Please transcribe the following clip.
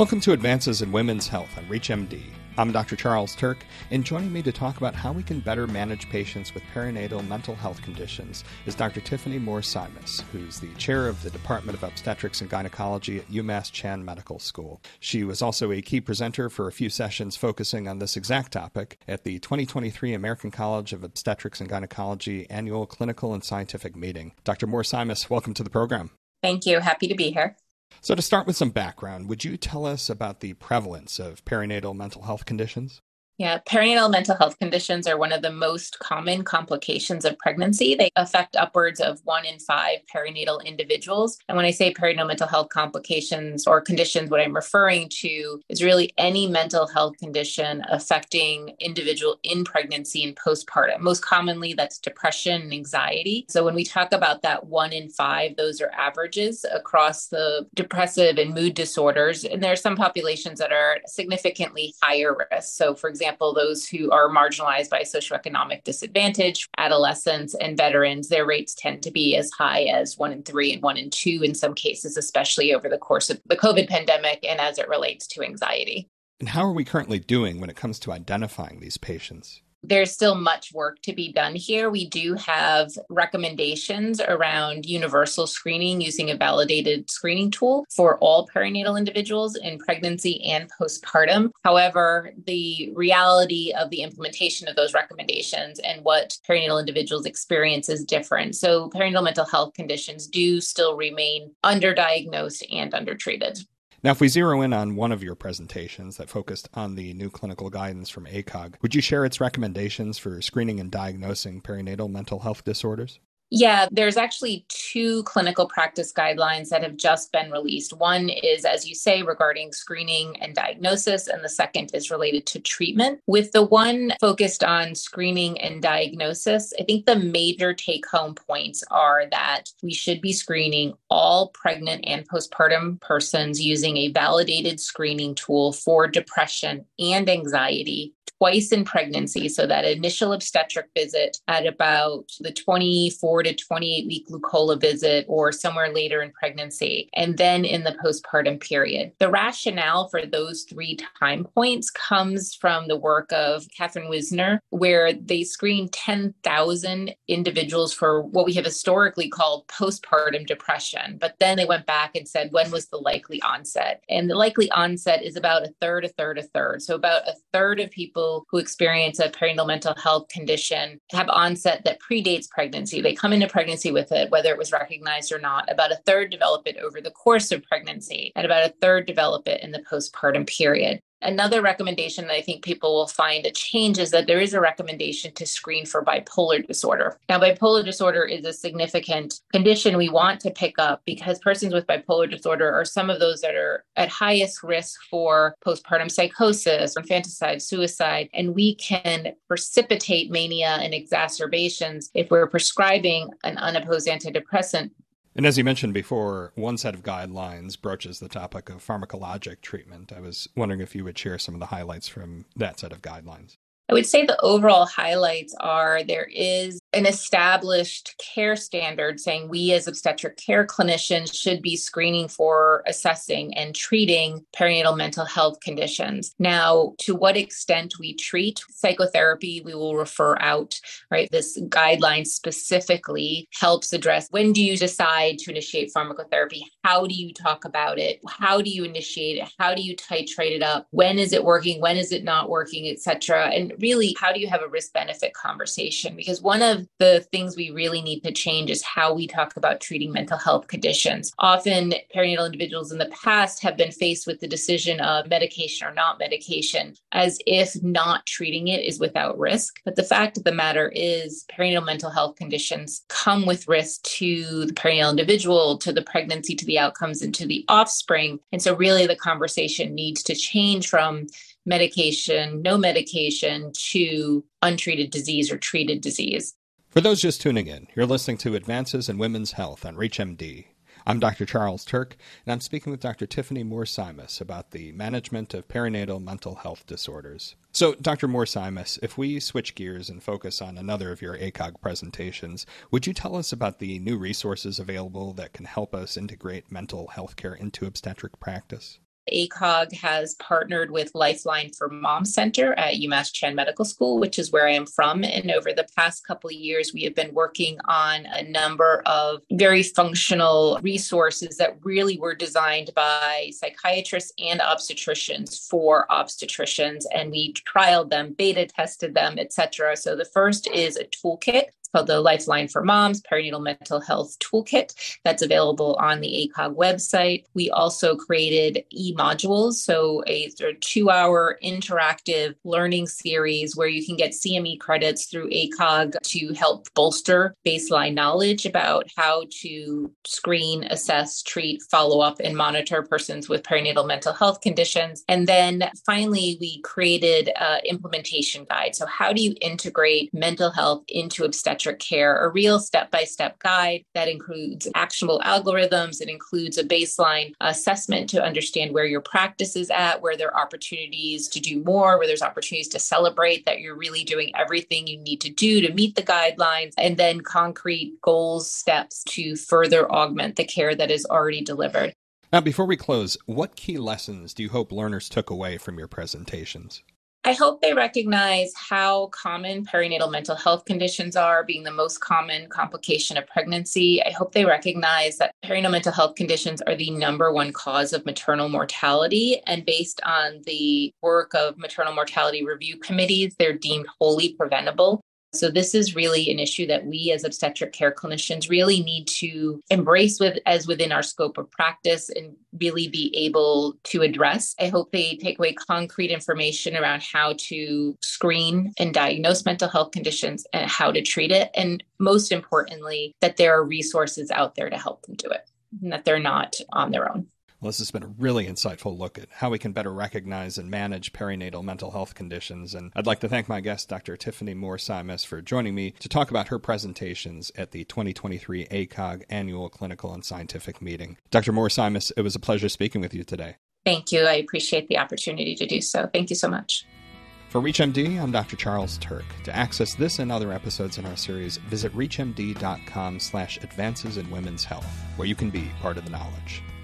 Welcome to Advances in Women's Health on ReachMD. I'm Dr. Charles Turck, and joining me to talk about how we can better manage patients with perinatal mental health conditions is Dr. Tiffany Moore Simas, who's the chair of the Department of Obstetrics and Gynecology at UMass Chan Medical School. She was also a key presenter for a few sessions focusing on this exact topic at the 2023 American College of Obstetrics and Gynecology annual clinical and scientific meeting. Dr. Moore Simas, welcome to the program. Thank you. Happy to be here. So, to start with some background, would you tell us about the prevalence of perinatal mental health conditions? Yeah, perinatal mental health conditions are one of the most common complications of pregnancy. They affect upwards of one in five perinatal individuals. And when I say perinatal mental health complications or conditions, what I'm referring to is really any mental health condition affecting individual in pregnancy and postpartum. Most commonly, that's depression and anxiety. So when we talk about that one in five, those are averages across the depressive and mood disorders. And there are some populations that are significantly higher risk. So, for example, example, those who are marginalized by socioeconomic disadvantage, adolescents, and veterans, their rates tend to be as high as one in three and one in two in some cases, especially over the course of the COVID pandemic and as it relates to anxiety. And how are we currently doing when it comes to identifying these patients? There's still much work to be done here. We do have recommendations around universal screening using a validated screening tool for all perinatal individuals in pregnancy and postpartum. However, the reality of the implementation of those recommendations and what perinatal individuals experience is different. So, perinatal mental health conditions do still remain underdiagnosed and undertreated. Now, if we zero in on one of your presentations that focused on the new clinical guidance from ACOG, would you share its recommendations for screening and diagnosing perinatal mental health disorders? Yeah, there's actually two clinical practice guidelines that have just been released. One is, as you say, regarding screening and diagnosis, and the second is related to treatment. With the one focused on screening and diagnosis, I think the major take home points are that we should be screening all pregnant and postpartum persons using a validated screening tool for depression and anxiety twice in pregnancy. So that initial obstetric visit at about the 24 to 28 week glucola visit or somewhere later in pregnancy, and then in the postpartum period. The rationale for those three time points comes from the work of Katherine Wisner, where they screened 10,000 individuals for what we have historically called postpartum depression. But then they went back and said, when was the likely onset? And the likely onset is about a third, a third, a third. So about a third of people people who experience a perinatal mental health condition have onset that predates pregnancy. They come into pregnancy with it, whether it was recognized or not. About a third develop it over the course of pregnancy, and about a third develop it in the postpartum period. Another recommendation that I think people will find a change is that there is a recommendation to screen for bipolar disorder. Now, bipolar disorder is a significant condition we want to pick up because persons with bipolar disorder are some of those that are at highest risk for postpartum psychosis, infanticide, suicide, and we can precipitate mania and exacerbations if we're prescribing an unopposed antidepressant and as you mentioned before, one set of guidelines broaches the topic of pharmacologic treatment. I was wondering if you would share some of the highlights from that set of guidelines. I would say the overall highlights are there is an established care standard saying we as obstetric care clinicians should be screening for assessing and treating perinatal mental health conditions. Now, to what extent we treat psychotherapy, we will refer out, right? This guideline specifically helps address when do you decide to initiate pharmacotherapy? How do you talk about it? How do you initiate it? How do you titrate it up? When is it working? When is it not working, etc. And really, how do you have a risk benefit conversation? Because one of the things we really need to change is how we talk about treating mental health conditions. Often, perinatal individuals in the past have been faced with the decision of medication or not medication, as if not treating it is without risk. But the fact of the matter is, perinatal mental health conditions come with risk to the perinatal individual, to the pregnancy, to the outcomes, and to the offspring. And so, really, the conversation needs to change from medication, no medication, to untreated disease or treated disease. For those just tuning in, you're listening to Advances in Women's Health on ReachMD. I'm Dr. Charles Turck, and I'm speaking with Dr. Tiffany Moore Simas about the management of perinatal mental health disorders. So, Dr. Moore Simas, if we switch gears and focus on another of your ACOG presentations, would you tell us about the new resources available that can help us integrate mental health care into obstetric practice? ACOG has partnered with Lifeline for Mom Center at UMass Chan Medical School, which is where I am from. And over the past couple of years, we have been working on a number of very functional resources that really were designed by psychiatrists and obstetricians for obstetricians. And we trialed them, beta tested them, etc. So the first is a toolkit called the Lifeline for Moms Perinatal Mental Health Toolkit that's available on the ACOG website. We also created e modules, so a two hour interactive learning series where you can get CME credits through ACOG to help bolster baseline knowledge about how to screen, assess, treat, follow up, and monitor persons with perinatal mental health conditions. And then finally, we created an implementation guide. So, how do you integrate mental health into obstetrics? Care, a real step by step guide that includes actionable algorithms. It includes a baseline assessment to understand where your practice is at, where there are opportunities to do more, where there's opportunities to celebrate that you're really doing everything you need to do to meet the guidelines, and then concrete goals, steps to further augment the care that is already delivered. Now, before we close, what key lessons do you hope learners took away from your presentations? I hope they recognize how common perinatal mental health conditions are, being the most common complication of pregnancy. I hope they recognize that perinatal mental health conditions are the number one cause of maternal mortality. And based on the work of maternal mortality review committees, they're deemed wholly preventable. So this is really an issue that we as obstetric care clinicians really need to embrace with as within our scope of practice and really be able to address. I hope they take away concrete information around how to screen and diagnose mental health conditions and how to treat it and most importantly that there are resources out there to help them do it and that they're not on their own. Well, this has been a really insightful look at how we can better recognize and manage perinatal mental health conditions. And I'd like to thank my guest, Dr. Tiffany Moore Simas, for joining me to talk about her presentations at the 2023 ACOG Annual Clinical and Scientific Meeting. Dr. Moore Simas, it was a pleasure speaking with you today. Thank you. I appreciate the opportunity to do so. Thank you so much. For ReachMD, I'm Dr. Charles Turck. To access this and other episodes in our series, visit reachmd.com slash advances in women's health, where you can be part of the knowledge.